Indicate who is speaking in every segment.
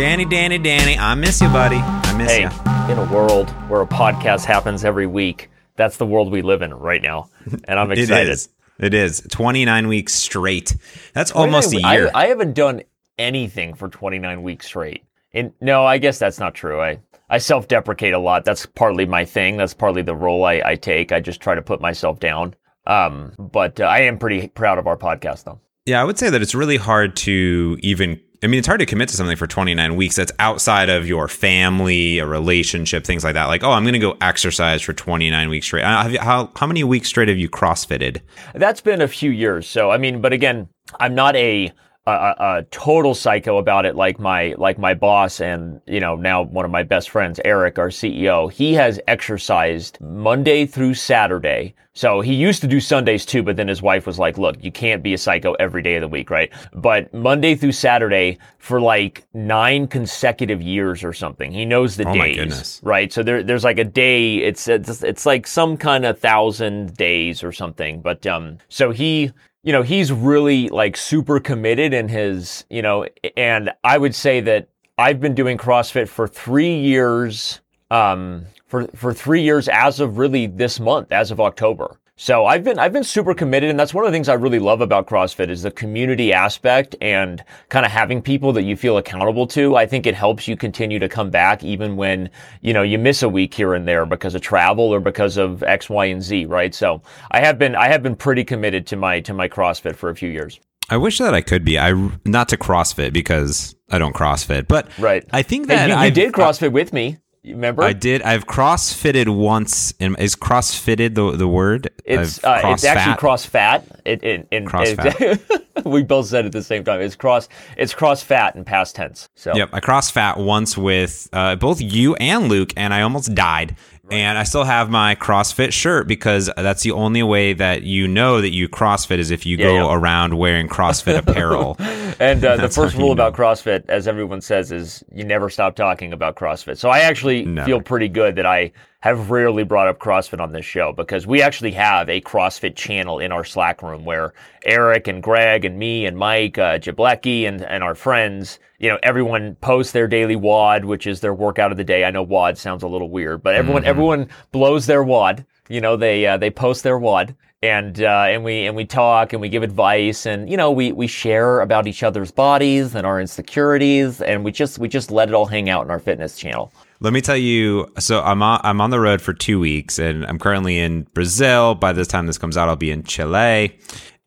Speaker 1: Danny, Danny, Danny, I miss you, buddy. I miss
Speaker 2: Hey,
Speaker 1: you.
Speaker 2: in a world where a podcast happens every week, that's the world we live in right now, and I'm excited.
Speaker 1: it, is. it is. 29 weeks straight. That's almost a year.
Speaker 2: I, I haven't done anything for 29 weeks straight. And no, I guess that's not true. I I self-deprecate a lot. That's partly my thing. That's partly the role I, I take. I just try to put myself down. Um, but uh, I am pretty proud of our podcast, though.
Speaker 1: yeah, I would say that it's really hard to even. I mean, it's hard to commit to something for 29 weeks that's outside of your family, a relationship, things like that. Like, oh, I'm going to go exercise for 29 weeks straight. Uh, you- how how many weeks straight have you CrossFitted?
Speaker 2: That's been a few years. So I mean, but again, I'm not a a, a a total psycho about it like my like my boss and you know now one of my best friends Eric our CEO he has exercised Monday through Saturday so he used to do Sundays too but then his wife was like look you can't be a psycho every day of the week right but Monday through Saturday for like nine consecutive years or something he knows the
Speaker 1: Oh my
Speaker 2: days
Speaker 1: goodness.
Speaker 2: right? So there, there's like a day. It's, it's it's like some kind of thousand days or something. But um, so he, you know, he's really like super committed in his, you know, and I would say that I've been doing CrossFit for three years. Um, for for three years as of really this month, as of October. So I've been I've been super committed, and that's one of the things I really love about CrossFit is the community aspect and kind of having people that you feel accountable to. I think it helps you continue to come back even when you know you miss a week here and there because of travel or because of X, Y, and Z. Right. So I have been I have been pretty committed to my to my CrossFit for a few years.
Speaker 1: I wish that I could be. I not to CrossFit because I don't CrossFit, but
Speaker 2: Right.
Speaker 1: I think
Speaker 2: Hey,
Speaker 1: that
Speaker 2: you, you
Speaker 1: I've-
Speaker 2: did CrossFit with me. You remember?
Speaker 1: I did. I've crossfitted once. In, is crossfitted the the word?
Speaker 2: It's uh, it's actually
Speaker 1: cross-fat.
Speaker 2: It, it, it,
Speaker 1: Cross
Speaker 2: it- we both said it at the same time. It's cross. It's cross fat in past tense. So
Speaker 1: Yep, I cross fat once with uh, both you and Luke, and I almost died. And I still have my CrossFit shirt because that's the only way that you know that you CrossFit is if you go
Speaker 2: yeah.
Speaker 1: around wearing CrossFit apparel.
Speaker 2: And uh, the first rule
Speaker 1: know.
Speaker 2: about CrossFit, as everyone says, is you never stop talking about CrossFit. So I actually
Speaker 1: Never.
Speaker 2: feel pretty good that I have rarely brought up CrossFit on this show because we actually have a CrossFit channel in our Slack room where Eric and Greg and me and Mike, uh, Jablecki and, and our friends, you know, everyone posts their daily WOD, which is their workout of the day. I know WOD sounds a little weird, but everyone everyone blows their WOD. You know, they uh, they post their WOD and uh, and we and we talk and we give advice and you know we we share about each other's bodies and our insecurities and we just we just let it all hang out in our fitness channel.
Speaker 1: Let me tell you. So I'm on, I'm on the road for two weeks, and I'm currently in Brazil. By the time this comes out, I'll be in Chile,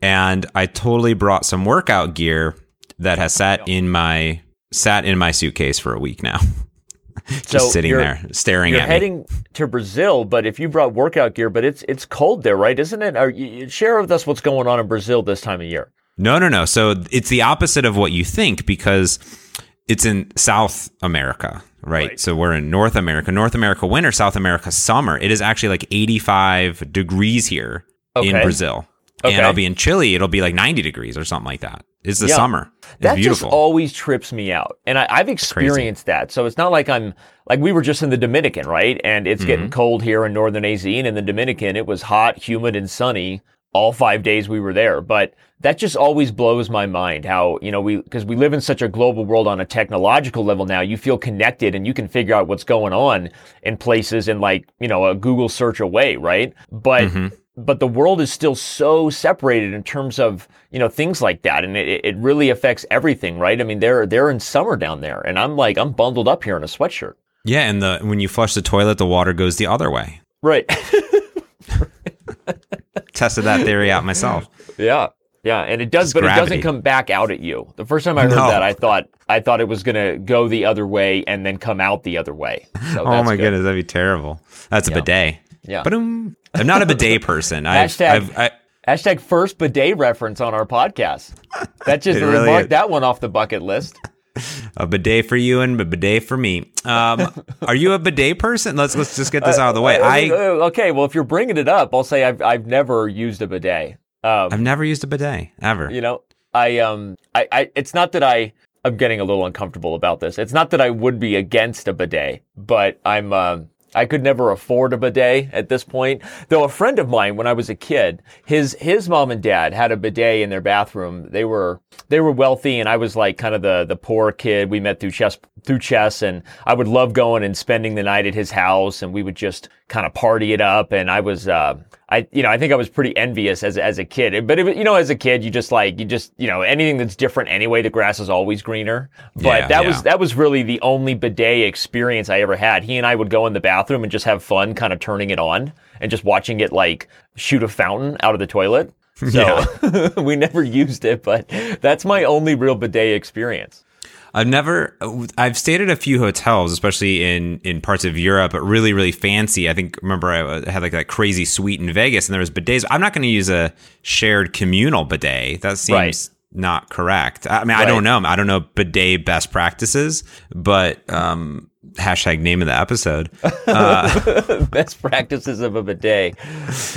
Speaker 1: and I totally brought some workout gear that has sat in my sat in my suitcase for a week now, just
Speaker 2: So
Speaker 1: sitting there staring
Speaker 2: You're
Speaker 1: at me.
Speaker 2: heading to Brazil, but if you brought workout gear, but it's it's cold there, right? Isn't it? Are you, share with us what's going on in Brazil this time of year.
Speaker 1: No, no, no. So it's the opposite of what you think because it's in South America, right?
Speaker 2: Right.
Speaker 1: So we're in North America. North America winter, South America summer. It is actually like 85 degrees here in Brazil.
Speaker 2: Okay.
Speaker 1: And I'll be in Chile, it'll be like 90 degrees or something like that. It's the
Speaker 2: Yeah.
Speaker 1: summer. It's
Speaker 2: that
Speaker 1: beautiful.
Speaker 2: just always trips me out and I, i've experienced that so it's not like i'm like we were just in the dominican right and it's getting
Speaker 1: Mm-hmm.
Speaker 2: cold here in northern az and in the dominican it was hot humid and sunny all five days we were there. But that just always blows my mind how you know we because we live in such a global world on a technological level now you feel connected and you can figure out what's going on in places in like you know a google search away right? But mm-hmm. but the world is still so separated in terms of you know things like that. And it, it really affects everything right? I mean they're they're in summer down there. And i'm like i'm bundled up here in a sweatshirt.
Speaker 1: Yeah, and the when you flush the toilet, the water goes the other way.
Speaker 2: right
Speaker 1: Tested that theory out myself.
Speaker 2: yeah yeah and it does
Speaker 1: It's
Speaker 2: but it doesn't come back out at you the first time i heard
Speaker 1: No.
Speaker 2: that i thought i thought it was going to go the other way and then come out the other way so
Speaker 1: Oh my
Speaker 2: good.
Speaker 1: goodness, that'd be terrible. That's a
Speaker 2: Yeah.
Speaker 1: bidet.
Speaker 2: Yeah.
Speaker 1: But I'm not a bidet person. I've,
Speaker 2: Hashtag-
Speaker 1: I've, I,
Speaker 2: hashtag first bidet reference on our podcast that just
Speaker 1: really
Speaker 2: mark
Speaker 1: is.
Speaker 2: that one off the bucket list
Speaker 1: a bidet for you and a bidet for me. Um, are you a bidet person? Let's let's just get this out of the way.
Speaker 2: Uh,
Speaker 1: I
Speaker 2: uh, okay well if you're bringing it up i'll say i've, I've never used a bidet um,
Speaker 1: I've never used a bidet ever.
Speaker 2: you know i um I, I it's not that i i'm getting a little uncomfortable about this it's not that i would be against a bidet but i'm um I could never afford a bidet at this point. Though a friend of mine, when I was a kid, his his mom and dad had a bidet in their bathroom. They were they were wealthy, and I was like kind of the the poor kid we met through chess through chess, and I would love going and spending the night at his house, and we would just kind of party it up. And I was uh, I, you know, I think I was pretty envious as as a kid. But it, you know, as a kid, you just like you just you know anything that's different anyway. The grass is always greener. But
Speaker 1: Yeah,
Speaker 2: that
Speaker 1: yeah.
Speaker 2: was that was really the only bidet experience I ever had. He and I would go in the bathroom and just have fun, kind of turning it on and just watching it like shoot a fountain out of the toilet. So we never used it, but that's my only real bidet experience.
Speaker 1: I've never. I've stayed at a few hotels, especially in in parts of Europe, but really, really fancy. I think remember I had like that crazy suite in Vegas, and there was bidets. I'm not going to use a shared communal bidet. That seems
Speaker 2: Right.
Speaker 1: not correct. I mean, I don't know. I don't know bidet best practices, but um, hashtag name of the episode.
Speaker 2: Best practices of a bidet.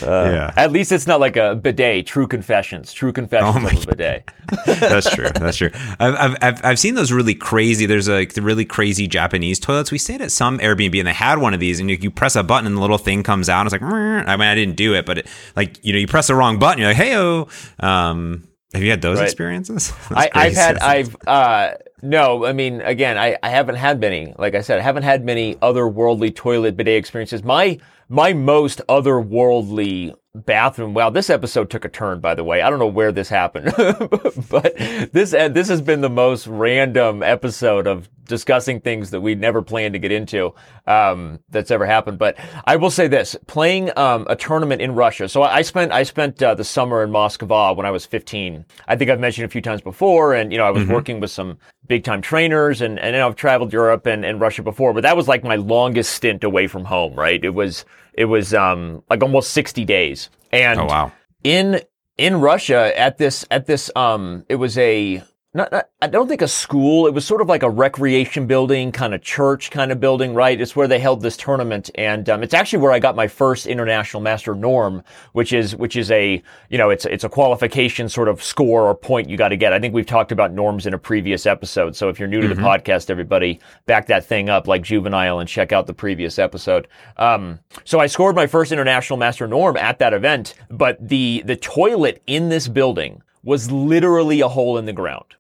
Speaker 1: yeah,
Speaker 2: At least it's not like a bidet. True confessions. True confessions
Speaker 1: Oh
Speaker 2: of a bidet.
Speaker 1: that's true. That's true. I've, I've, I've, seen those really crazy. There's like the really crazy Japanese toilets. We stayed at some Airbnb and they had one of these, and you, you press a button and the little thing comes out. And it's like. I mean, I didn't do it, but it, like you know, you press the wrong button. You're like, hey oh. Um, have you had those
Speaker 2: Right.
Speaker 1: experiences?
Speaker 2: I, I've had, I've, uh, no, I mean, again, I, I haven't had many. Like I said, I haven't had many otherworldly toilet bidet experiences. My, my most otherworldly bathroom. Wow, this episode took a turn, by the way. I don't know where this happened, but this, this has been the most random episode of discussing things that we never planned to get into, um, that's ever happened. But I will say this, playing, um, a tournament in Russia. So I spent, I spent, uh, the summer in Moscow when I was 15. I think I've mentioned a few times before. And, you know, I was working with some big time trainers and, and I've traveled Europe and, and Russia before, but that was like my longest stint away from home, right? It was, it was, um, like almost 60 days. And
Speaker 1: Oh wow.
Speaker 2: in in Russia at this at this um it was a not, not I don't think a school it was sort of like a recreation building kind of church kind of building right? It's where they held this tournament and um, it's actually where I got my first international master norm which is which is a you know it's it's a qualification sort of score or point you got to get. I think we've talked about norms in a previous episode so if you're new to the podcast everybody back that thing up like juvenile and check out the previous episode. Um, so I scored my first international master norm at that event but the the toilet in this building was literally a hole in the ground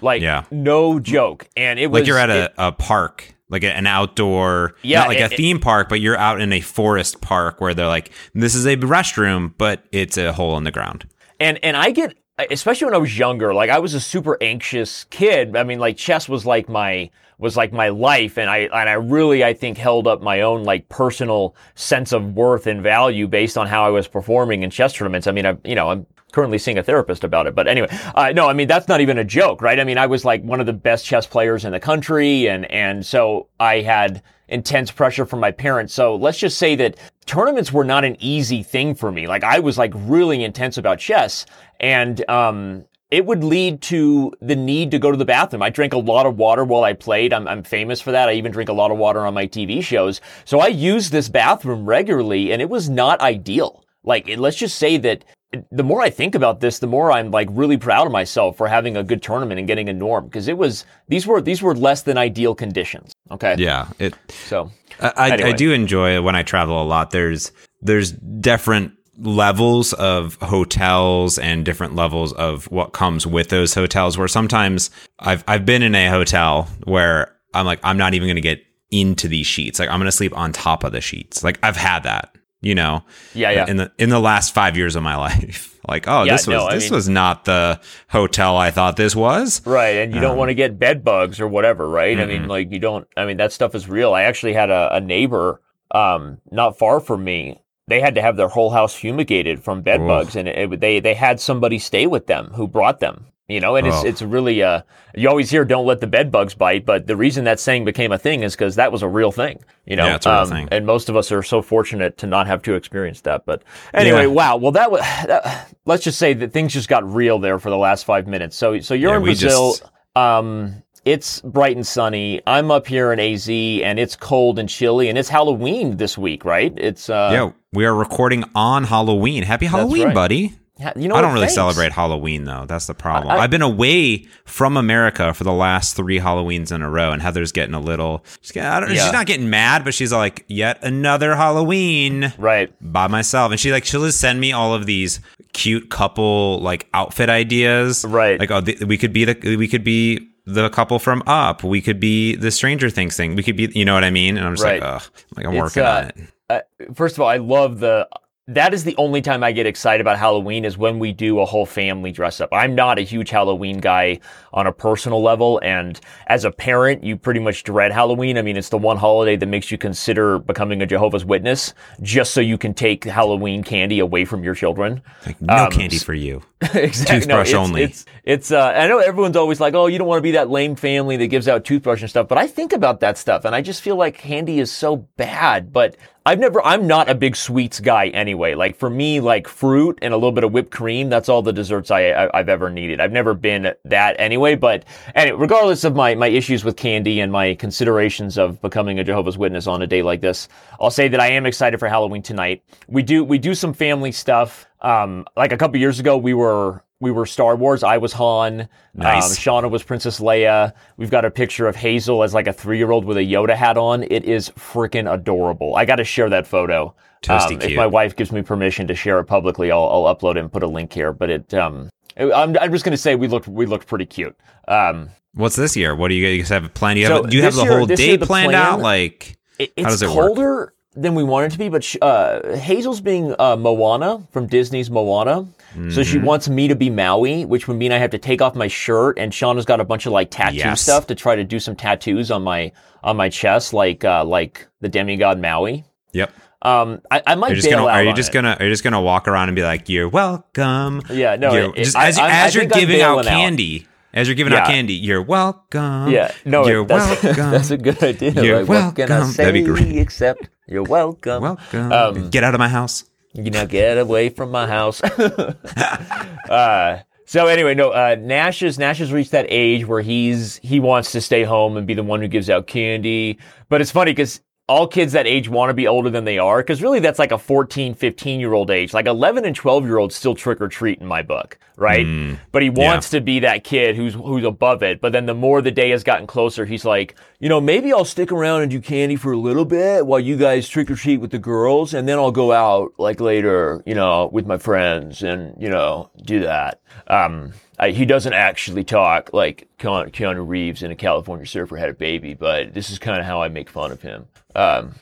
Speaker 2: Like
Speaker 1: yeah.
Speaker 2: no joke and it was
Speaker 1: Like you're at
Speaker 2: it-
Speaker 1: a, a park, like an outdoor,
Speaker 2: Yeah,
Speaker 1: not like
Speaker 2: it-
Speaker 1: a theme park, but you're out in a forest park where they're like, this is a restroom, but it's a hole in the ground.
Speaker 2: and and I get especially when I was younger, like I was a super anxious kid. I mean, like chess was like my was like my life, and I and I really I think held up my own like personal sense of worth and value based on how I was performing in chess tournaments. I mean, I you know I'm currently seeing a therapist about it, but anyway, uh, no, I mean that's not even a joke, right? I mean, I was like one of the best chess players in the country, and and so I had intense pressure from my parents. So let's just say that tournaments were not an easy thing for me. Like I was like really intense about chess and, um, it would lead to the need to go to the bathroom. I drank a lot of water while I played. I'm, I'm famous for that. I even drink a lot of water on my TV shows. So I used this bathroom regularly and it was not ideal. Like, it- let's just say that the more I think about this, the more I'm like really proud of myself for having a good tournament and getting a norm because it was, these were, these were less than ideal conditions. Okay.
Speaker 1: Yeah. It,
Speaker 2: So
Speaker 1: I, I-
Speaker 2: Anyway.
Speaker 1: I do enjoy when I travel a lot. There's there's different levels of hotels and different levels of what comes with those hotels. Where sometimes I've I've been in a hotel where I'm like I'm not even going to get into these sheets. Like I'm going to sleep on top of the sheets. Like I've had that. You know.
Speaker 2: Yeah, yeah.
Speaker 1: In the in the last five years of my life, like oh
Speaker 2: Yeah,
Speaker 1: this was
Speaker 2: no,
Speaker 1: this
Speaker 2: mean-
Speaker 1: was not the hotel I thought this was.
Speaker 2: Right, and you don't
Speaker 1: Um,
Speaker 2: want to get bed bugs or whatever, right? I mean, like you don't. I mean, that stuff is real. I actually had a, a neighbor, um, not far from me. They had to have their whole house fumigated from bed
Speaker 1: Oof.
Speaker 2: bugs, and it, they they had somebody stay with them who brought them. You know, and it's
Speaker 1: Oh.
Speaker 2: it's really uh you always hear don't let the bed bugs bite, but the reason that saying became a thing is because that was a real thing. You know,
Speaker 1: Yeah, it's a real
Speaker 2: Um,
Speaker 1: thing.
Speaker 2: and most of us are so fortunate to not have to experience that. But anyway,
Speaker 1: Yeah.
Speaker 2: wow. Well, that was. That, let's just say that things just got real there for the last five minutes. So so you're
Speaker 1: Yeah,
Speaker 2: in Brazil.
Speaker 1: just-
Speaker 2: Um, it's bright and sunny. I'm up here in AZ, and it's cold and chilly, and it's Halloween this week, right? It's uh,
Speaker 1: yeah, we are recording on Halloween. Happy Halloween,
Speaker 2: right.
Speaker 1: buddy.
Speaker 2: You know,
Speaker 1: I don't really
Speaker 2: Thanks.
Speaker 1: celebrate Halloween though. That's the problem.
Speaker 2: I-
Speaker 1: have been away from America for the last three Halloweens in a row, and Heather's getting a little. She's, getting, I don't,
Speaker 2: Yeah.
Speaker 1: she's not getting mad, but she's like, yet another Halloween
Speaker 2: Right.
Speaker 1: by myself. And she like she'll just send me all of these cute couple like outfit ideas.
Speaker 2: Right.
Speaker 1: Like oh, th- we could be the we could be the couple from Up. We could be the Stranger Things thing. We could be, you know what I mean? And I'm just
Speaker 2: Right.
Speaker 1: like, ugh, like I'm
Speaker 2: It's,
Speaker 1: working
Speaker 2: uh,
Speaker 1: on it.
Speaker 2: Uh, first of all, I love the. That is the only time I get excited about Halloween is when we do a whole family dress up. I'm not a huge Halloween guy on a personal level, and as a parent, you pretty much dread Halloween. I mean, it's the one holiday that makes you consider becoming a Jehovah's Witness just so you can take Halloween candy away from your children.
Speaker 1: Like no
Speaker 2: um,
Speaker 1: candy for you.
Speaker 2: exactly.
Speaker 1: Toothbrush
Speaker 2: it's,
Speaker 1: only.
Speaker 2: It's it's. Uh, I know everyone's always like, "Oh, you don't want to be that lame family that gives out toothbrush and stuff." But I think about that stuff, and I just feel like candy is so bad. But I've never. I'm not a big sweets guy anyway. Like for me, like fruit and a little bit of whipped cream. That's all the desserts I, I I've ever needed. I've never been that anyway. But anyway, regardless of my my issues with candy and my considerations of becoming a Jehovah's Witness on a day like this, I'll say that I am excited for Halloween tonight. We do we do some family stuff. Um, like a couple years ago, we were we were Star Wars. I was Han.
Speaker 1: Nice.
Speaker 2: Um, Shauna was Princess Leia. We've got a picture of Hazel as like a three year old with a Yoda hat on. It is freaking adorable. I got to share that photo.
Speaker 1: Toasty
Speaker 2: Um, if my wife gives me permission to share it publicly, I'll, I'll upload it and put a link here. But it, um, I'm, I'm just gonna say we looked we looked pretty cute. Um,
Speaker 1: What's this year? What do you guys have planned? Do you
Speaker 2: So
Speaker 1: have, do you have the
Speaker 2: year-
Speaker 1: whole day
Speaker 2: the
Speaker 1: planned
Speaker 2: plan-
Speaker 1: out? Like,
Speaker 2: it,
Speaker 1: How does it work?
Speaker 2: colder than we want it to be, but uh, Hazel's being uh, Moana from Disney's Moana. So
Speaker 1: Mm-hmm.
Speaker 2: she wants me to be Maui, which would mean I have to take off my shirt. And Shauna's got a bunch of like tattoo
Speaker 1: Yes.
Speaker 2: stuff to try to do some tattoos on my on my chest, like uh, like the demigod Maui.
Speaker 1: yep.
Speaker 2: Um, I, I might
Speaker 1: just
Speaker 2: bail
Speaker 1: gonna
Speaker 2: out
Speaker 1: are you just
Speaker 2: it.
Speaker 1: gonna are you just gonna walk around and be like, "You're welcome"?
Speaker 2: Yeah, no,
Speaker 1: You're-
Speaker 2: it-
Speaker 1: just
Speaker 2: I-
Speaker 1: as,
Speaker 2: I-
Speaker 1: as you're giving out
Speaker 2: bailing out.
Speaker 1: candy, as you're giving out candy, you're welcome.
Speaker 2: Yeah, no,
Speaker 1: you're
Speaker 2: that's,
Speaker 1: welcome.
Speaker 2: that's a good idea.
Speaker 1: You're
Speaker 2: like, what can I
Speaker 1: welcome.
Speaker 2: say
Speaker 1: That'd be great.
Speaker 2: except you're welcome?
Speaker 1: welcome.
Speaker 2: Um,
Speaker 1: Get out of my house.
Speaker 2: You know, get away from my house. uh, so anyway, no, uh, Nash is Nash has reached that age where he's he wants to stay home and be the one who gives out candy. But it's funny because all kids that age want to be older than they are because really that's like a 14 15 year old age. Like 11 and 12 year olds still trick or treat in my book right? Hmm. But he wants to be that kid who's who's above it. But then the more the day has gotten closer he's like you know maybe i'll stick around and do candy for a little bit while you guys trick or treat with the girls and then i'll go out like later you know with my friends and you know do that um I, he doesn't actually talk like Keanu Reeves in a California Surfer had a baby, but this is kind of how I make fun of him. Um,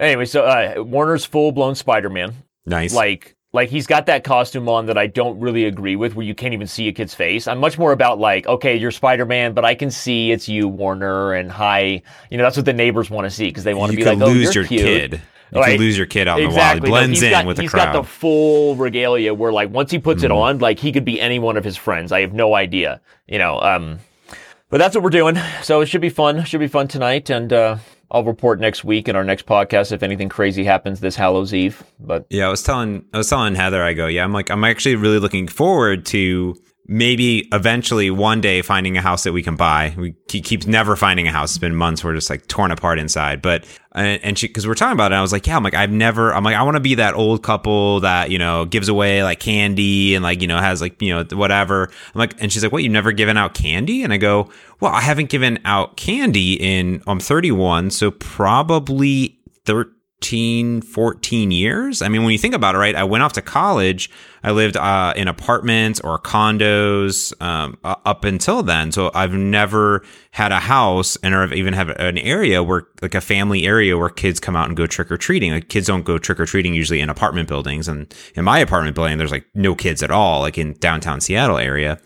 Speaker 2: anyway, so uh, Warner's full blown Spider Man.
Speaker 1: Nice.
Speaker 2: Like, like he's got that costume on that I don't really agree with, where you can't even see a kid's face. I'm much more about like, okay, you're Spider Man, but I can see it's you, Warner, and hi. You know, that's what the neighbors want to see because they want to be like, oh,
Speaker 1: lose
Speaker 2: you're
Speaker 1: your
Speaker 2: cute.
Speaker 1: kid. If
Speaker 2: you
Speaker 1: could lose your kid out in
Speaker 2: Exactly.
Speaker 1: the wild. He blends
Speaker 2: he's
Speaker 1: in
Speaker 2: got,
Speaker 1: with the
Speaker 2: he's
Speaker 1: crowd.
Speaker 2: got the full regalia where, like, once he puts it
Speaker 1: Mm-hmm.
Speaker 2: on, like, he could be any one of his friends. I have no idea, you know. Um, but that's what we're doing. So it should be fun. Should be fun tonight, and uh, I'll report next week in our next podcast if anything crazy happens this Hallows Eve. But
Speaker 1: Yeah, I was telling I was telling Heather, I go, yeah, I'm like, I'm actually really looking forward to maybe eventually one day finding a house that we can buy. We he keeps never finding a house. It's been months. We're just like torn apart inside. But and, and she because we're talking about it, I was like, yeah, I'm like, I've never. I'm like, I want to be that old couple that you know gives away like candy and like you know has like you know whatever. I'm like, and she's like, what? You've never given out candy? And I go, well, I haven't given out candy in. I'm 31, so probably 13, 14 years. I mean, when you think about it, right? I went off to college. I lived uh, in apartments or condos um, up until then. So I've never had a house and or I've even have an area where like a family area where kids come out and go trick or treating. Like kids don't go trick or treating usually in apartment buildings. And in my apartment building, there's like no kids at all, like in downtown Seattle area.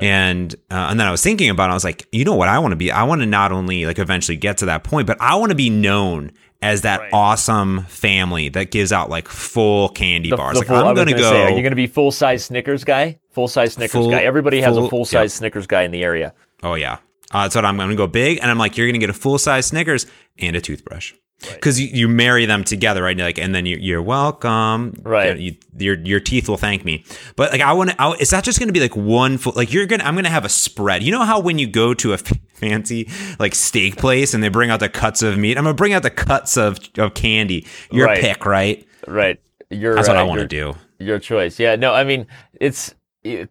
Speaker 1: And uh, and then I was thinking about it. I was like, you know what I want to be? I want to not only like eventually get to that point, but I want to be known as that
Speaker 2: Right.
Speaker 1: awesome family that gives out like full candy
Speaker 2: the,
Speaker 1: bars.
Speaker 2: the
Speaker 1: like
Speaker 2: full,
Speaker 1: I'm gonna
Speaker 2: gonna
Speaker 1: go.
Speaker 2: say, are you going to be full size Snickers guy? Full size Snickers
Speaker 1: Full-
Speaker 2: guy. Everybody has
Speaker 1: full-
Speaker 2: a full size Snickers guy in the area.
Speaker 1: oh yeah, uh, that's what I'm, I'm gonna go big. And I'm like, you're gonna get a full size Snickers and a toothbrush. Because you, you marry them together, right? Like, and then you, you're welcome,
Speaker 2: Right.
Speaker 1: You, your your teeth will thank me. But like, I want to. Is that just going to be like one full? Like, you're gonna. I'm gonna have a spread. You know how when you go to a f- fancy like steak place and they bring out the cuts of meat, I'm gonna bring out the cuts of of candy. Your
Speaker 2: Right.
Speaker 1: pick, right?
Speaker 2: Right. You're,
Speaker 1: That's what
Speaker 2: uh,
Speaker 1: I want to do.
Speaker 2: your choice. Yeah, no, I mean, it's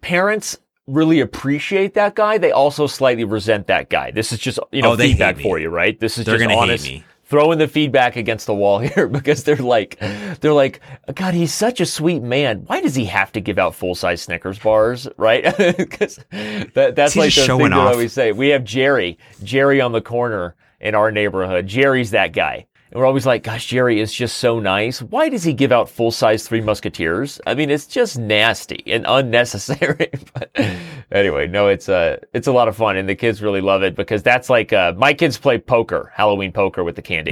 Speaker 2: parents really appreciate that guy. They also slightly resent that guy. This is just you know
Speaker 1: Oh, they
Speaker 2: feedback for you, right? This is
Speaker 1: They're
Speaker 2: just honest. Throwing the feedback against the wall here because they're like, they're like, God, he's such a sweet man. Why does he have to give out full size Snickers bars, right? Because that, that's
Speaker 1: He's
Speaker 2: like the
Speaker 1: showing
Speaker 2: thing that I always say. We have Jerry, Jerry on the corner in our neighborhood. Jerry's that guy. And we're always like, gosh, Jerry is just so nice. Why does he give out full size Three Musketeers? I mean, it's just nasty and unnecessary. but anyway, no, it's uh, it's a lot of fun, and the kids really love it because that's like uh, my kids play poker, Halloween poker with the candy.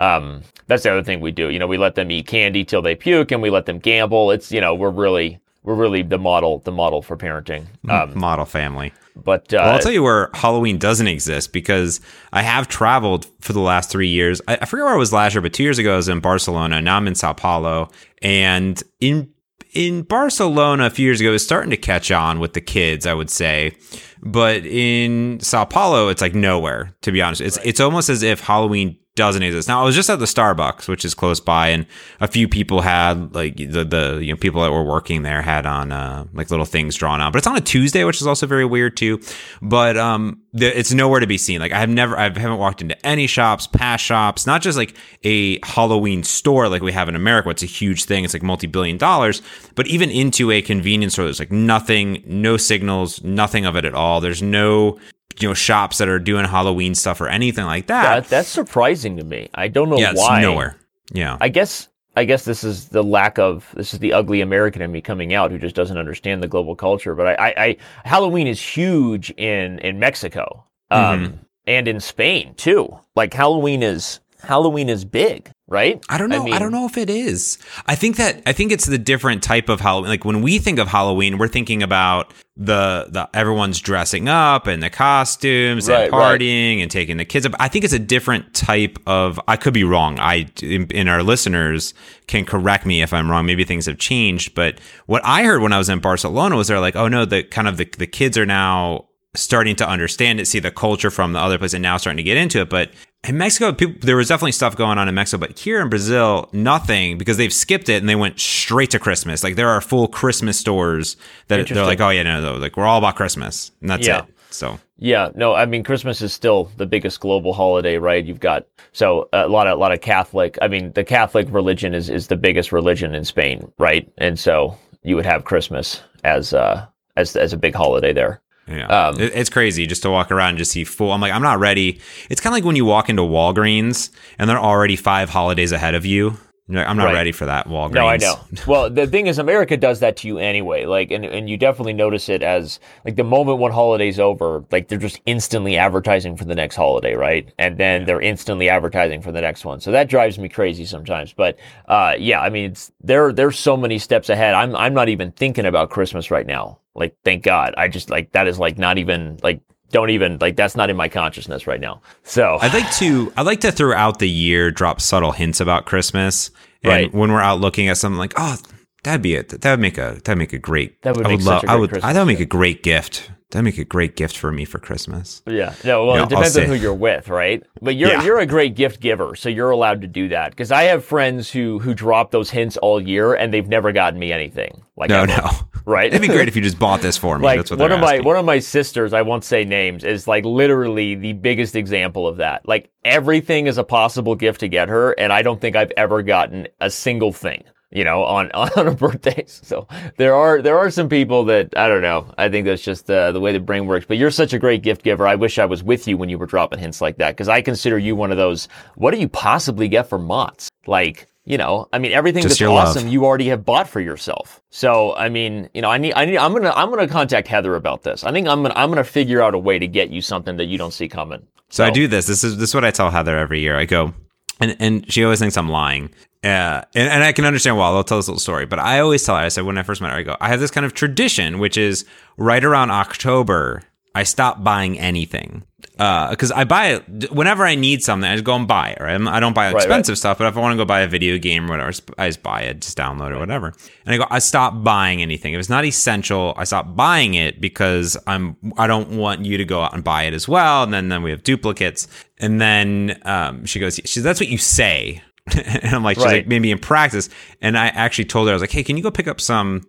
Speaker 2: Um, that's the other thing we do. You know, we let them eat candy till they puke, and we let them gamble. It's you know, we're really we're really the model the model for parenting. Um,
Speaker 1: Model family.
Speaker 2: but uh,
Speaker 1: Well, I'll tell you where Halloween doesn't exist because I have traveled for the last three years. I, I forget where I was last year, but two years ago I was in Barcelona. Now I'm in Sao Paulo, and in in Barcelona a few years ago, it was starting to catch on with the kids. I would say, but in Sao Paulo, it's like nowhere. To be honest, it's it's almost as if Halloween doesn't exist. Now I was just at the Starbucks, which is close by, and a few people had like the the you know people that were working there had on uh, like little things drawn out. But it's on a Tuesday, which is also very weird too. But um, the, it's nowhere to be seen. Like I have never, I haven't walked into any shops, past shops, not just like a Halloween store like we have in America. It's a huge thing. It's like multi billion dollars. But even into a convenience store, there's like nothing, no signals, nothing of it at all. There's no you know shops that are doing Halloween stuff or anything like that.
Speaker 2: that, that's surprising to me. I don't know
Speaker 1: yeah, it's
Speaker 2: why.
Speaker 1: nowhere. Yeah.
Speaker 2: I guess I guess this is the lack of this is the ugly American in me coming out who just doesn't understand the global culture. But I, I, I Halloween is huge in in Mexico um,
Speaker 1: Mm-hmm.
Speaker 2: and in Spain too. Like Halloween is Halloween is big, right?
Speaker 1: I don't know. I,
Speaker 2: mean,
Speaker 1: don't know if it is. I think that I think it's the different type of Halloween. Like when we think of Halloween, we're thinking about the the everyone's dressing up and the costumes and
Speaker 2: Right, right.
Speaker 1: partying and taking the kids up. I think it's a different type of. I could be wrong. I in, in our listeners can correct me if I'm wrong. Maybe things have changed. But what I heard when I was in Barcelona was they're like, oh no, the kind of the the kids are now starting to understand it, see the culture from the other place, and now starting to get into it. But in Mexico, people, there was definitely stuff going on in Mexico, but here in Brazil, nothing because they've skipped it and they went straight to Christmas. Like there are full Christmas stores that they're like, oh yeah, no, no, like we're all about Christmas, and that's
Speaker 2: Yeah.
Speaker 1: it. So
Speaker 2: Yeah, no, I mean Christmas is still the biggest global holiday, right? You've got so a lot of a lot of Catholic. I mean, the Catholic religion is is the biggest religion in Spain, right? And so you would have Christmas as uh as as a big holiday there.
Speaker 1: Yeah,
Speaker 2: Um,
Speaker 1: It- it's crazy just to walk around and just see full. I'm like, I'm not ready. It's kind of like when you walk into Walgreens and they're already five holidays ahead of you. You're like, I'm not
Speaker 2: Right.
Speaker 1: ready for that Walgreens.
Speaker 2: No, I know. Well, the thing is, America does that to you anyway. Like, and, and you definitely notice it as like the moment one holiday's over, like they're just instantly advertising for the next holiday, right? And then they're instantly advertising for the next one. So that drives me crazy sometimes. But uh, yeah, I mean, it's there. There's so many steps ahead. I'm I'm not even thinking about Christmas right now. Like, thank God. I just like that is like not even like don't even like that's not in my consciousness right now. So
Speaker 1: I'd like to I'd like to throughout the year drop subtle hints about Christmas. And
Speaker 2: Right.
Speaker 1: when we're out looking at something like, oh, that'd be it. That would make a that'd make a great
Speaker 2: That would
Speaker 1: I would
Speaker 2: a
Speaker 1: I would
Speaker 2: Christmas
Speaker 1: that would make a great gift. That'd make a great gift for me for Christmas.
Speaker 2: Yeah. No, well,
Speaker 1: You know,
Speaker 2: it depends on who you're with, right? But you're
Speaker 1: Yeah.
Speaker 2: you're a great gift giver, so you're allowed to do that. Because I have friends who who drop those hints all year and they've never gotten me anything. Like
Speaker 1: No,
Speaker 2: ever,
Speaker 1: no.
Speaker 2: right?
Speaker 1: It'd be great if you just bought this for me.
Speaker 2: like
Speaker 1: That's what
Speaker 2: one
Speaker 1: they're
Speaker 2: of my one of my sisters, I won't say names, is like literally the biggest example of that. Like everything is a possible gift to get her, and I don't think I've ever gotten a single thing. You know, on on a birthday. So there are there are some people that I don't know. I think that's just uh, the way the brain works. But you're such a great gift giver. I wish I was with you when you were dropping hints like that because I consider you one of those. What do you possibly get for Mott's? Like you know, I mean, everything
Speaker 1: Just
Speaker 2: that's
Speaker 1: your love.
Speaker 2: awesome you already have bought for yourself. So I mean, you know, I need, I need, I'm gonna, I'm gonna contact Heather about this. I think I'm gonna, I'm gonna figure out a way to get you something that you don't see coming.
Speaker 1: So I do this. This is this is what I tell Heather every year. I go, and and she always thinks I'm lying. Uh, and, and I can understand why. I'll tell this little story. But I always tell her. I said when I first met her, I go, I have this kind of tradition, which is right around October, I stop buying anything because I buy it whenever I need something. I just go and buy it. Right? I'm- don't buy
Speaker 2: right.
Speaker 1: expensive stuff, but if I want to go buy a video game or whatever, I just buy it, just download it, or whatever. And I go, I stop buying anything. If it's not essential, I stop buying it because I'm I don't want you to go out and buy it as well. And then then we have duplicates. And then um, she goes, she, that's what you say and I'm like, she's
Speaker 2: Right.
Speaker 1: like, maybe in practice. And I actually told her, I was like, hey, can you go pick up some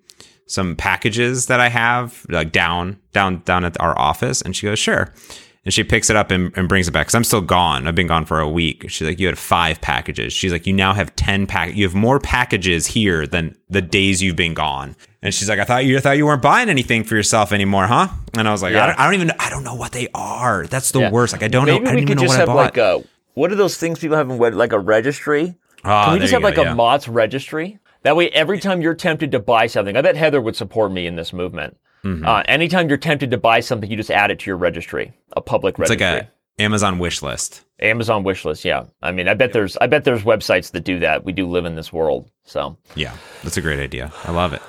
Speaker 1: some packages that I have like down down down at our office? And she goes, sure. And she picks it up and, and brings it back because I'm still gone. I've been gone for a week. She's like, you had five packages. She's like, you now have ten pack. You have more packages here than the days you've been gone. And she's like, I thought you thought you weren't buying anything for yourself anymore, huh? And I was like, I, don't, I don't even I don't know what they are. That's the
Speaker 2: Yeah.
Speaker 1: worst. Like I don't
Speaker 2: Maybe
Speaker 1: know. I
Speaker 2: we
Speaker 1: don't even
Speaker 2: could
Speaker 1: know
Speaker 2: just
Speaker 1: what I
Speaker 2: have
Speaker 1: bought.
Speaker 2: like a what are those things people have in wed- like a registry?
Speaker 1: Ah,
Speaker 2: Can we just have
Speaker 1: go,
Speaker 2: like
Speaker 1: yeah.
Speaker 2: a Mott's registry? That way, every time you're tempted to buy something, I bet Heather would support me in this movement.
Speaker 1: Mm-hmm.
Speaker 2: Uh, anytime you're tempted to buy something, you just add it to your registry, a public
Speaker 1: It's like a Amazon wish list.
Speaker 2: Amazon wish list. Yeah, I mean, I bet there's, I bet there's websites that do that. We do live in this world, so
Speaker 1: Yeah, that's a great idea. I love it.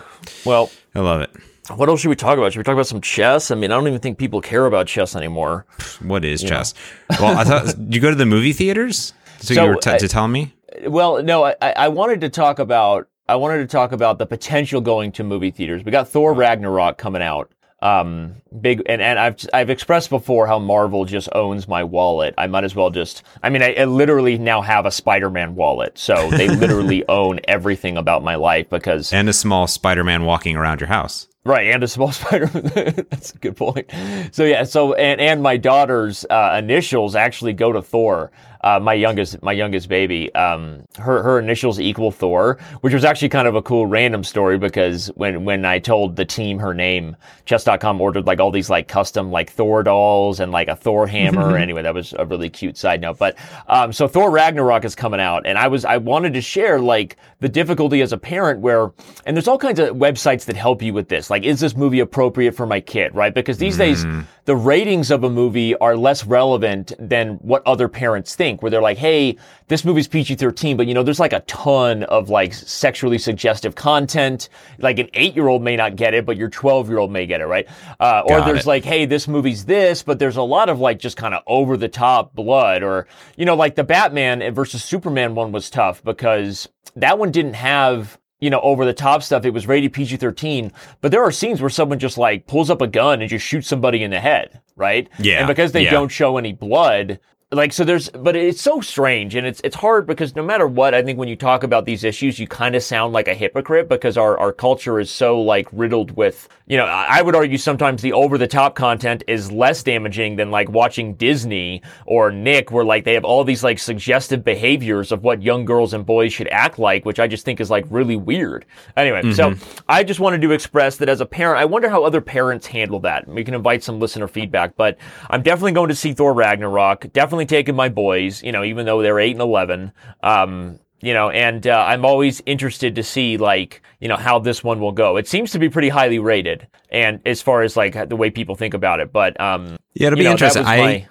Speaker 2: well.
Speaker 1: I love it.
Speaker 2: What else should we talk about? Should we talk about some chess? I mean, I don't even think people care about chess anymore.
Speaker 1: What is chess? Well, I thought you go to the movie theaters. So,
Speaker 2: So,
Speaker 1: you were t-
Speaker 2: I-
Speaker 1: to tell me.
Speaker 2: Well, no, I, I wanted to talk about I wanted to talk about the potential going to movie theaters. We got Thor Ragnarok coming out. Um, big and, and I've I've expressed before how Marvel just owns my wallet. I might as well just I mean I, I literally now have a Spider-Man wallet, so they literally own everything about my life because
Speaker 1: And a small Spider-Man walking around your house.
Speaker 2: Right, and a small spider. That's a good point. So yeah, so and and my daughter's uh, initials actually go to Thor. Uh, my youngest, my youngest baby, um, her her initials equal Thor, which was actually kind of a cool random story because when when I told the team her name, Chess.com ordered like all these like custom like Thor dolls and like a Thor hammer. anyway, that was a really cute side note. But um, so Thor Ragnarok is coming out, and I was I wanted to share like the difficulty as a parent where, and there's all kinds of websites that help you with this. Like, is this movie appropriate for my kid? Right? Because these days the ratings of a movie are less relevant than what other parents think. Where they're like, hey, this movie's PG-13, but you know, there's like a ton of like sexually suggestive content. Like an eight-year-old may not get it, but your 12-year-old may get it, right? Uh, or
Speaker 1: Got
Speaker 2: there's
Speaker 1: it.
Speaker 2: like, hey, this movie's this, but there's a lot of like just kind of over the top blood, or you know, like the Batman versus Superman one was tough because that one didn't have you know, over the top stuff. It was rated PG 13, but there are scenes where someone just like pulls up a gun and just shoots somebody in the head, right?
Speaker 1: Yeah,
Speaker 2: And because they
Speaker 1: yeah.
Speaker 2: don't show any blood, like so there's but it's so strange and it's it's hard because no matter what i think when you talk about these issues you kind of sound like a hypocrite because our our culture is so like riddled with you know i I would argue sometimes the over the top content is less damaging than like watching disney or nick where like they have all these like suggestive behaviors of what young girls and boys should act like which i just think is like really weird. Anyway so mm-hmm. i just wanted to express that as a parent i wonder how other parents handle that. We can invite some listener feedback but i'm definitely going to see thor ragnarok definitely taking my boys you know even though they're 8 and 11 um you know and uh, i'm always interested to see like you know how this one will go it seems to be pretty highly rated and as far as like the way people think about it but um
Speaker 1: Yeah, it'll be
Speaker 2: know,
Speaker 1: interesting. I
Speaker 2: my-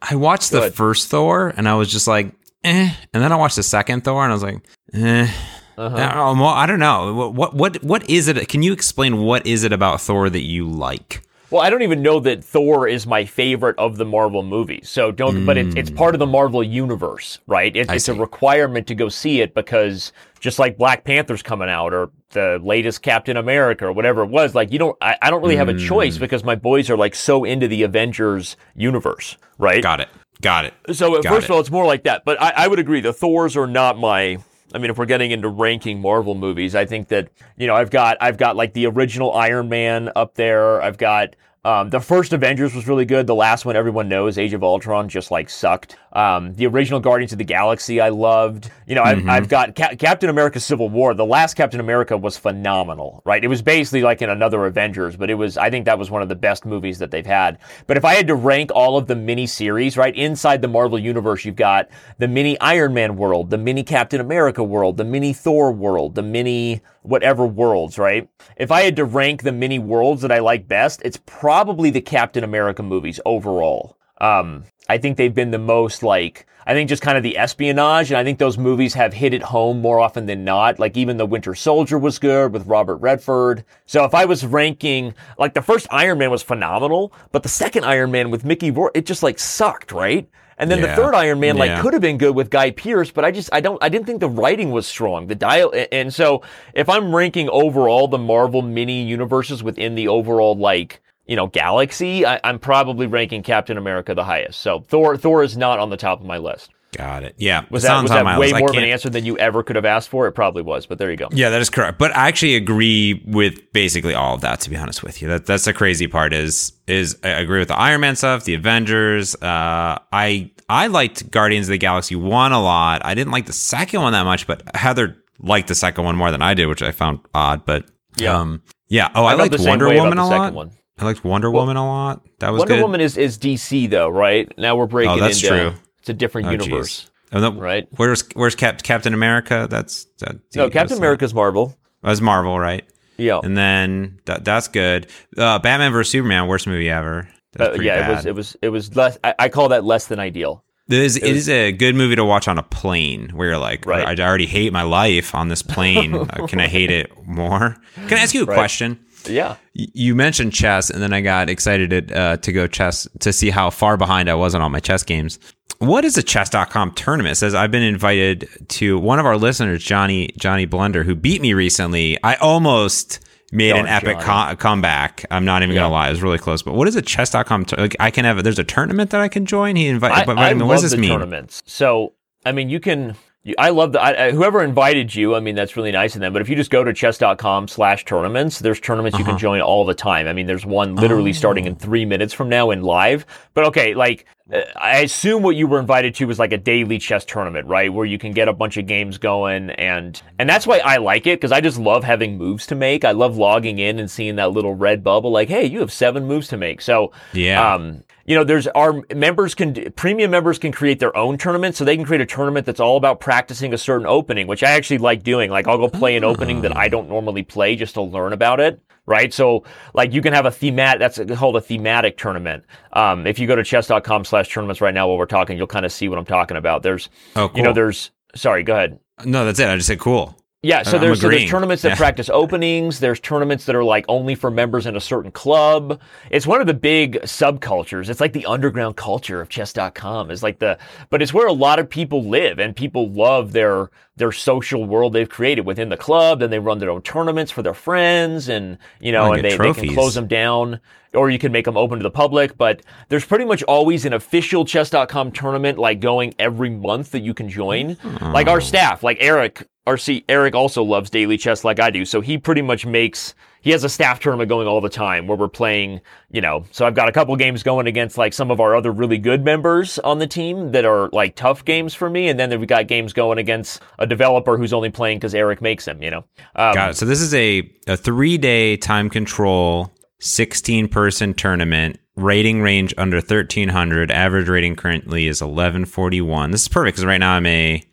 Speaker 1: I watched the first Thor and I was just like, eh. And then I watched the second Thor and I was like, eh.
Speaker 2: Uh-huh.
Speaker 1: I, don't know, I don't know. What, what what what is it? Can you explain what is it about Thor that you like?
Speaker 2: Well, I don't even know that Thor is my favorite of the Marvel movies. So don't, but it's, it's part of the Marvel universe, right? It, it's a requirement to go see it because just like Black Panther's coming out or the latest Captain America or whatever it was, like you don't, I, I don't really have a choice because my boys are like so into the Avengers universe, right?
Speaker 1: Got it. Got it.
Speaker 2: So uh,
Speaker 1: Got
Speaker 2: first
Speaker 1: it.
Speaker 2: of all, it's more like that. But I, I would agree. The Thors are not my. I mean, if we're getting into ranking Marvel movies, I think that you know I've got I've got like the original Iron Man up there. I've got um, the first Avengers was really good. The last one, everyone knows, Age of Ultron, just like sucked. Um, the original Guardians of the Galaxy, I loved. You know, I've, I've got Ca- Captain America: Civil War. The last Captain America was phenomenal, right? It was basically like in another Avengers, but it was. I think that was one of the best movies that they've had. But if I had to rank all of the mini series, right inside the Marvel universe, you've got the mini Iron Man world, the mini Captain America world, the mini Thor world, the mini whatever worlds, right? If I had to rank the many worlds that I like best, it's probably the Captain America movies overall. Um, I think they've been the most like I think just kind of the espionage, and I think those movies have hit it home more often than not. Like even the Winter Soldier was good with Robert Redford. So if I was ranking, like the first Iron Man was phenomenal, but the second Iron Man with Mickey Rourke, it just like sucked, right? And then the third Iron Man like
Speaker 1: Yeah.
Speaker 2: could have been good with Guy Pearce, but I just I don't I didn't think the writing was strong. The dial and so if I'm ranking overall the Marvel mini universes within the overall like you know galaxy, I, I'm probably ranking Captain America the highest. So Thor Thor is not on the top of my list.
Speaker 1: Got it. Yeah.
Speaker 2: Was that, was that way
Speaker 1: I
Speaker 2: more of an answer than you ever could have asked for? It probably was, but there you go.
Speaker 1: Yeah, that is correct. But I actually agree with basically all of that. To be honest with you, that that's the crazy part. Is is I agree with the Iron Man stuff, the Avengers. Uh, I I liked Guardians of the Galaxy one a lot. I didn't like the second one that much, but Heather liked the second one more than I did, which I found odd. But
Speaker 2: Yeah.
Speaker 1: um, yeah. Oh, I,
Speaker 2: felt
Speaker 1: liked
Speaker 2: the
Speaker 1: Wonder Woman a lot.
Speaker 2: one.
Speaker 1: I liked Wonder Woman a lot. That was
Speaker 2: Wonder
Speaker 1: good.
Speaker 2: Woman is, is DC though, right? Now we're breaking
Speaker 1: Oh, that's
Speaker 2: into
Speaker 1: true.
Speaker 2: it's a different
Speaker 1: Oh,
Speaker 2: universe.
Speaker 1: Oh, no,
Speaker 2: Right.
Speaker 1: Where's Where's Cap- Captain America? That's that,
Speaker 2: No,
Speaker 1: that's
Speaker 2: Captain
Speaker 1: not-
Speaker 2: America's Marvel.
Speaker 1: That's Marvel, right?
Speaker 2: Yeah.
Speaker 1: And then that that's good. Uh, Batman vs Superman, worst movie ever.
Speaker 2: Uh, yeah,
Speaker 1: bad.
Speaker 2: it was it was it was less I, I call that less than ideal.
Speaker 1: It is, it is a good movie to watch on a plane where you're like,
Speaker 2: Right.
Speaker 1: I already hate my life on this plane. Uh, Can I hate it more? Can I ask you a
Speaker 2: Right.
Speaker 1: question?
Speaker 2: Yeah.
Speaker 1: You mentioned chess, and then I got excited to, uh, to go chess to see how far behind I was on all my chess games. What is a chess.com tournament? It says I've been invited to one of our listeners, Johnny Johnny Blunder, who beat me recently. I almost made an epic
Speaker 2: Johnny.
Speaker 1: co- comeback. I'm not even
Speaker 2: Yeah.
Speaker 1: gonna lie, it was really close. But what is a chess.com? Tur- like I can have there's a tournament that I can join. He
Speaker 2: I,
Speaker 1: invited. but,
Speaker 2: I
Speaker 1: I mean, what does this mean?
Speaker 2: tournaments. So I mean, you can. You, I love the I, whoever invited you. I mean, that's really nice of them. But if you just go to chess.com/slash tournaments, there's tournaments you
Speaker 1: Uh-huh.
Speaker 2: can join all the time. I mean, there's one literally starting
Speaker 1: Oh.
Speaker 2: in three minutes from now in live. But okay, like uh, I assume what you were invited to was like a daily chess tournament, right? Where you can get a bunch of games going, and and that's why I like it because I just love having moves to make. I love logging in and seeing that little red bubble, like, hey, you have seven moves to make. So
Speaker 1: Yeah.
Speaker 2: um, you know, there's our members can premium members can create their own tournament, so they can create a tournament that's all about practicing a certain opening, which I actually like doing. Like I'll go play an opening that I don't normally play just to learn about it. Right. So like you can have a thematic that's called a thematic tournament. Um, if you go to chess.com slash tournaments right now while we're talking, you'll kind of see what I'm talking about. There's
Speaker 1: Oh, cool.
Speaker 2: you know, there's sorry, go ahead.
Speaker 1: No, that's it. I just said cool.
Speaker 2: Yeah, so there's, so there's tournaments that
Speaker 1: Yeah.
Speaker 2: practice openings. There's tournaments that are like only for members in a certain club. It's one of the big subcultures. It's like the underground culture of chess.com. It's like the, but it's where a lot of people live and people love their, their social world they've created within the club. Then they run their own tournaments for their friends and, you know, and they, they can close them down or you can make them open to the public. But there's pretty much always an official chess.com tournament like going every month that you can join. Like our staff, like Eric, our C, Eric also loves daily chess like I do. So he pretty much makes, he has a staff tournament going all the time where we're playing, you know, so I've got a couple games going against like some of our other really good members on the team that are like tough games for me. And then we've got games going against a developer who's only playing because Eric makes them, you know. Um,
Speaker 1: Got it. So this is a, a three day time control, 16 person tournament. Rating range under 1300. Average rating currently is 1141. This is perfect because right now I'm a,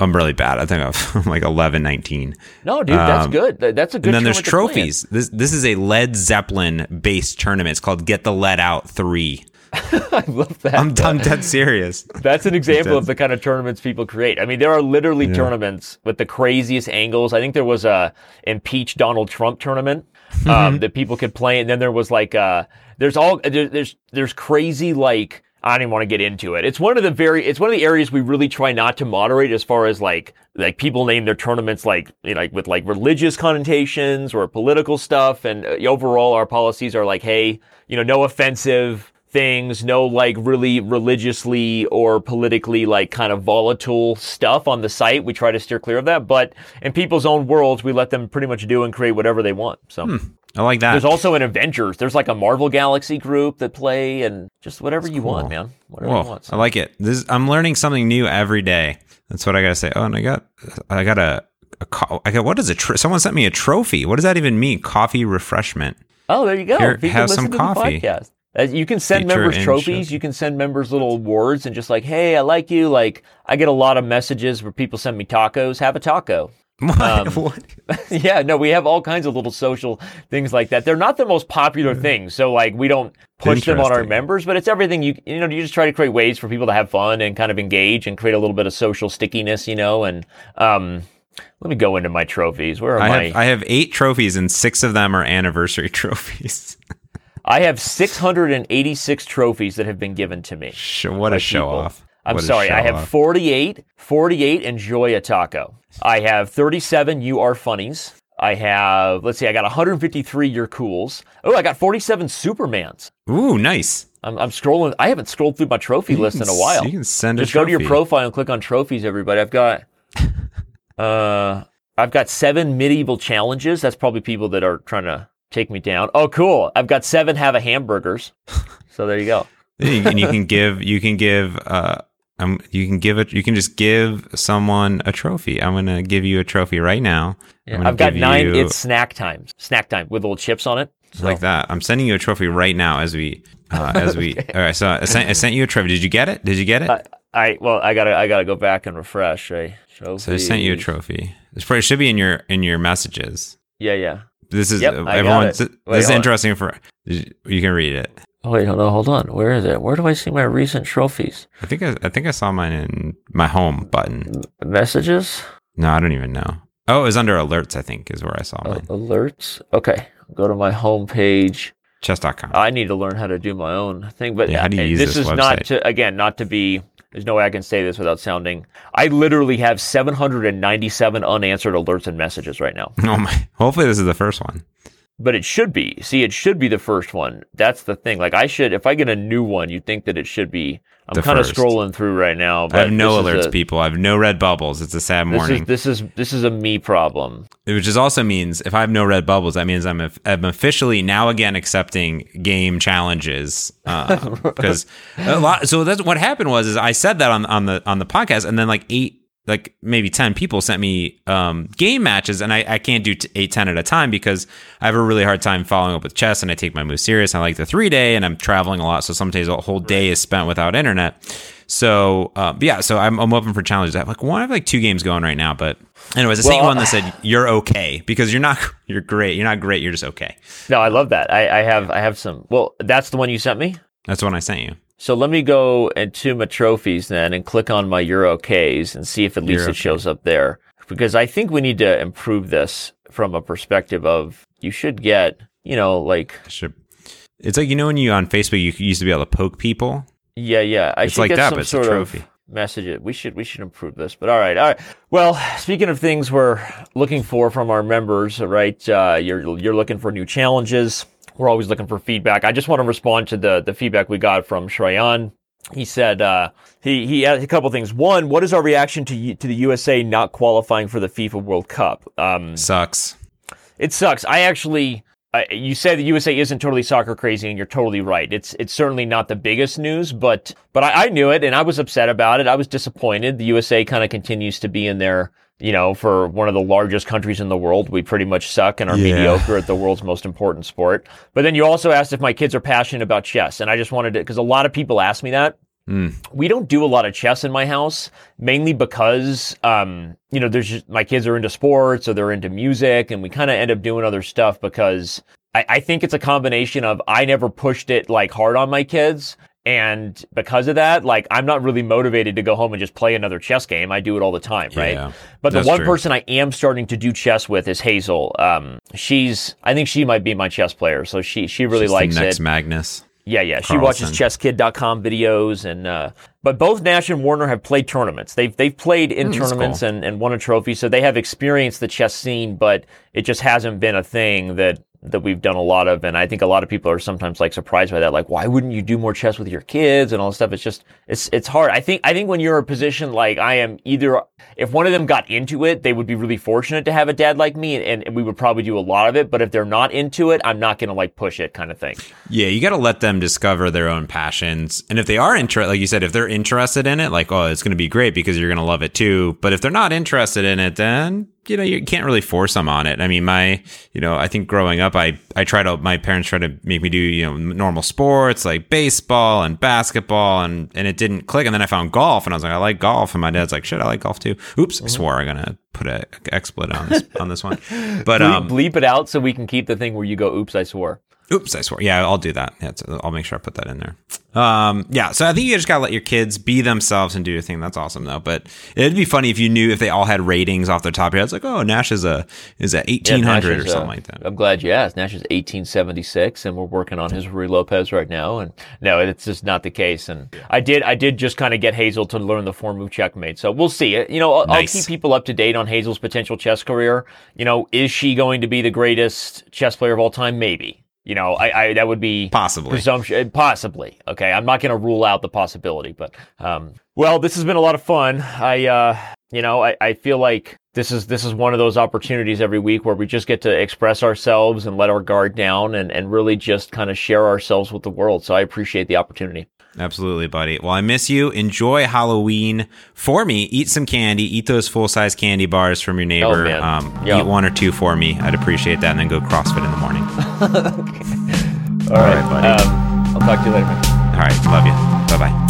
Speaker 1: I'm really bad. I think I'm like 1119.
Speaker 2: No, dude, that's
Speaker 1: Um,
Speaker 2: good. That's a good
Speaker 1: And then there's
Speaker 2: tournament to play in.
Speaker 1: trophies. This this is a Led Zeppelin based tournament. It's called Get the Lead Out 3.
Speaker 2: I love that.
Speaker 1: I'm, I'm dead serious.
Speaker 2: That's an example of the kind of tournaments people create. I mean, there are literally tournaments with the craziest angles. I think there was a impeach Donald Trump tournament um, that people could play, and then there was like uh, there's all there, there's there's crazy like I don't even want to get into it. It's one of the very it's one of the areas we really try not to moderate as far as like like people name their tournaments like you know, like with like religious connotations or political stuff, and uh, overall our policies are like, hey, you know, no offensive things, no like really religiously or politically like kind of volatile stuff on the site. We try to steer clear of that, but in people's own worlds, we let them pretty much do and create whatever they want. So
Speaker 1: I like that.
Speaker 2: there's also an Avengers. There's like a Marvel Galaxy group that play and just whatever you want, man. Whatever you
Speaker 1: Whoa,
Speaker 2: want.
Speaker 1: I like it. This I'm learning something new every day. That's what I gotta say. Oh, and I got I got a, a co- I got what is a tr- someone sent me a trophy. What does that even mean? Coffee refreshment.
Speaker 2: Oh, there you go.
Speaker 1: Here,
Speaker 2: People
Speaker 1: have
Speaker 2: listen
Speaker 1: some
Speaker 2: to
Speaker 1: coffee.
Speaker 2: The podcast. Uh, you can send
Speaker 1: Feature
Speaker 2: members trophies.
Speaker 1: show-
Speaker 2: You can send members little awards and just like, hey, I like you. Like, I get a lot of messages where people send me tacos. Have a taco.
Speaker 1: What?
Speaker 2: Um, yeah, no, we have all kinds of little social things like that. They're not the most popular things, so like we don't push them on our members, but it's everything you you know. You just try to create ways for people to have fun and kind of engage and create a little bit of social stickiness, you know. And um, let me go into my trophies. Where are
Speaker 1: I
Speaker 2: my?
Speaker 1: have I have eight trophies and six of them are anniversary trophies.
Speaker 2: I have 686 trophies that have been given to me.
Speaker 1: Sh- what a
Speaker 2: by
Speaker 1: show
Speaker 2: people.
Speaker 1: off.
Speaker 2: I'm
Speaker 1: What
Speaker 2: sorry, I have
Speaker 1: off.
Speaker 2: 48, 48 enjoy a taco. I have 37 you are funnies. I have, let's see, I got 153 year cools. Oh, I got 47 Supermans.
Speaker 1: Ooh, nice.
Speaker 2: I'm, I'm scrolling. I haven't scrolled through my trophy
Speaker 1: You
Speaker 2: list
Speaker 1: can
Speaker 2: in a while.
Speaker 1: You can send
Speaker 2: Just go to your profile and click on trophies, everybody. I've got, uh, I've got seven medieval challenges. That's probably people that are trying to take me down. Oh, cool. I've got seven have a hamburgers. So there you go.
Speaker 1: and you can give you can give uh um, you can give it you can just give someone a trophy i'm gonna give you a trophy right now I'm
Speaker 2: Yeah, I've got nine.
Speaker 1: you-
Speaker 2: It's snack time. Snack time with little chips on it. So-
Speaker 1: like that i'm sending you a trophy right now as we uh as we all right so I sent, I sent you a trophy did you get it did you get it
Speaker 2: I, I well, I gotta I gotta go back and refresh. Right?
Speaker 1: so i sent you a trophy it's probably, it should be in your in your messages
Speaker 2: Yeah, yeah.
Speaker 1: this is
Speaker 2: Yep,
Speaker 1: uh, everyone this is
Speaker 2: on.
Speaker 1: interesting for you can read it
Speaker 2: Oh wait, no, hold on. Where is it? Where do I see my recent trophies?
Speaker 1: i think i, I think i saw mine in my home button
Speaker 2: Messages,
Speaker 1: no i don't even know oh it was under alerts i think is where i saw
Speaker 2: Uh,
Speaker 1: mine
Speaker 2: alerts. Okay, go to my home page.
Speaker 1: chess.com
Speaker 2: I need to learn how to do my own thing, but
Speaker 1: Yeah, how do you
Speaker 2: uh,
Speaker 1: use
Speaker 2: this,
Speaker 1: this
Speaker 2: is not to again not to be. There's no way I can say this without sounding. I literally have 797 unanswered alerts and messages right now.
Speaker 1: Oh my! Hopefully, this is the first one.
Speaker 2: But it should be. See, it should be the first one. That's the thing. Like I should, if I get a new one, you'd think that it should be. I'm kind of scrolling through right now.
Speaker 1: I have no alerts,
Speaker 2: a-
Speaker 1: people. I have no red bubbles. It's a sad
Speaker 2: This
Speaker 1: morning.
Speaker 2: is this is this is a me problem.
Speaker 1: Which is also means if I have no red bubbles, that means I'm, I'm officially now again accepting game challenges uh, because a lot. So that's what happened was is I said that on on the on the podcast, and then like eight. Like maybe ten people sent me um, game matches, and I, I can't do t- eight ten at a time because I have a really hard time following up with chess, and I take my moves serious. I like the three day, and I'm traveling a lot, so sometimes a whole day is spent without internet. So uh, yeah, so I'm, I'm open for challenges. I have like one, I have like two games going right now, but anyways, I sent you one that said you're okay because you're not you're great. You're not great. You're just okay.
Speaker 2: No, I love that. I, I have I have some. Well, that's the one you sent me.
Speaker 1: That's the one I sent you.
Speaker 2: So let me go into my trophies then and click on my Euro Ks and see if at least
Speaker 1: Euro
Speaker 2: it shows up there. Because I think we need to improve this from a perspective of you should get, you know, like
Speaker 1: should- It's like you know when you on Facebook you used to be able to poke people.
Speaker 2: yeah, yeah. I
Speaker 1: It's
Speaker 2: should
Speaker 1: like
Speaker 2: get
Speaker 1: that,
Speaker 2: some
Speaker 1: but it's a
Speaker 2: sort
Speaker 1: trophy.
Speaker 2: of message. It. We should we should improve this. But all right, all right. Well, speaking of things we're looking for from our members, right? Uh, you're you're looking for new challenges. We're always looking for feedback. I just want to respond to the the feedback we got from Shrayan. He said uh, he he had a couple things. One, what is our reaction to U- to the USA not qualifying for the FIFA World Cup? Um,
Speaker 1: Sucks.
Speaker 2: it sucks. I actually, I you say the USA isn't totally soccer crazy, and you're totally right. It's it's certainly not the biggest news, but but I, I knew it, and I was upset about it. I was disappointed. The USA kind of continues to be in there. You know, for one of the largest countries in the world, we pretty much suck and are
Speaker 1: Yeah.
Speaker 2: mediocre at the world's most important sport. But then you also asked if my kids are passionate about chess, and I just wanted to because a lot of people ask me that
Speaker 1: Mm.
Speaker 2: we don't do a lot of chess in my house, mainly because, um, you know, there's just, my kids are into sports or they're into music, and we kind of end up doing other stuff because I, I think it's a combination of I never pushed it like hard on my kids. And because of that, like I'm not really motivated to go home and just play another chess game. I do it all the time, right?
Speaker 1: Yeah,
Speaker 2: but the one
Speaker 1: true.
Speaker 2: person I am starting to do chess with is Hazel. Um, she's, I think she might be my chess player, so she she really
Speaker 1: Just
Speaker 2: likes
Speaker 1: next
Speaker 2: it.
Speaker 1: Magnus.
Speaker 2: Yeah, yeah. She
Speaker 1: Carlsen.
Speaker 2: watches chesskid.com videos and uh but both Nash and Warner have played tournaments. They've they've played in
Speaker 1: that's
Speaker 2: tournaments
Speaker 1: cool.
Speaker 2: and, and won a trophy, so they have experienced the chess scene, but it just hasn't been a thing that that we've done a lot of and I think a lot of people are sometimes like surprised by that like why wouldn't you do more chess with your kids and all this stuff it's just it's it's hard I think I think when you're a position like I am either if one of them got into it they would be really fortunate to have a dad like me and, and we would probably do a lot of it but if they're not into it I'm not going to like push it kind of thing
Speaker 1: Yeah, you got to let them discover their own passions. And if they are interested, like you said, if they're interested in it, like, oh, it's going to be great because you're going to love it too. But if they're not interested in it, then, you know, you can't really force them on it. I mean, my, you know, I think growing up, I, I try to, my parents try to make me do, you know, normal sports like baseball and basketball and, and it didn't click. And then I found golf and I was like, I like golf. And my dad's like, shit, I like golf too. Oops, I swore I'm going to put a expletive on this, on this one. But, um,
Speaker 2: bleep it out so we can keep the thing where you go oops I swore
Speaker 1: Oops, I swore. Yeah, I'll do that. Yeah, I'll make sure I put that in there. Um, yeah, so I think you just gotta let your kids be themselves and do your thing. That's awesome though. But it'd be funny if you knew if they all had ratings off the top of your head. It's like, oh, Nash is a is a eighteen hundred
Speaker 2: Nash
Speaker 1: or something
Speaker 2: uh,
Speaker 1: like that.
Speaker 2: I'm glad you asked. Nash is 1876, and we're working on his Ruy Lopez right now. And no, it's just not the case. And I did, I did just kind of get Hazel to learn the form of checkmate. So we'll see. You know, I'll,
Speaker 1: Nice.
Speaker 2: I'll keep people up to date on Hazel's potential chess career. You know, is she going to be the greatest chess player of all time? Maybe. You know, I, I that would be
Speaker 1: Possibly.
Speaker 2: presumption, possibly. Okay, I'm not going to rule out the possibility, but um, well, this has been a lot of fun. I, uh, you know, I, I feel like this is this is one of those opportunities every week where we just get to express ourselves and let our guard down and and really just kind of share ourselves with the world. So I appreciate the opportunity.
Speaker 1: Absolutely, buddy. Well, I miss you. Enjoy Halloween for me. Eat some candy. Eat those full size candy bars from your neighbor.
Speaker 2: man.
Speaker 1: Um,
Speaker 2: Yeah.
Speaker 1: Eat one or two for me. I'd appreciate that. And then go CrossFit in the morning. Okay.
Speaker 2: All
Speaker 1: right, buddy.
Speaker 2: Um, I'll talk to you later. Man.
Speaker 1: All right. Love you. Bye bye.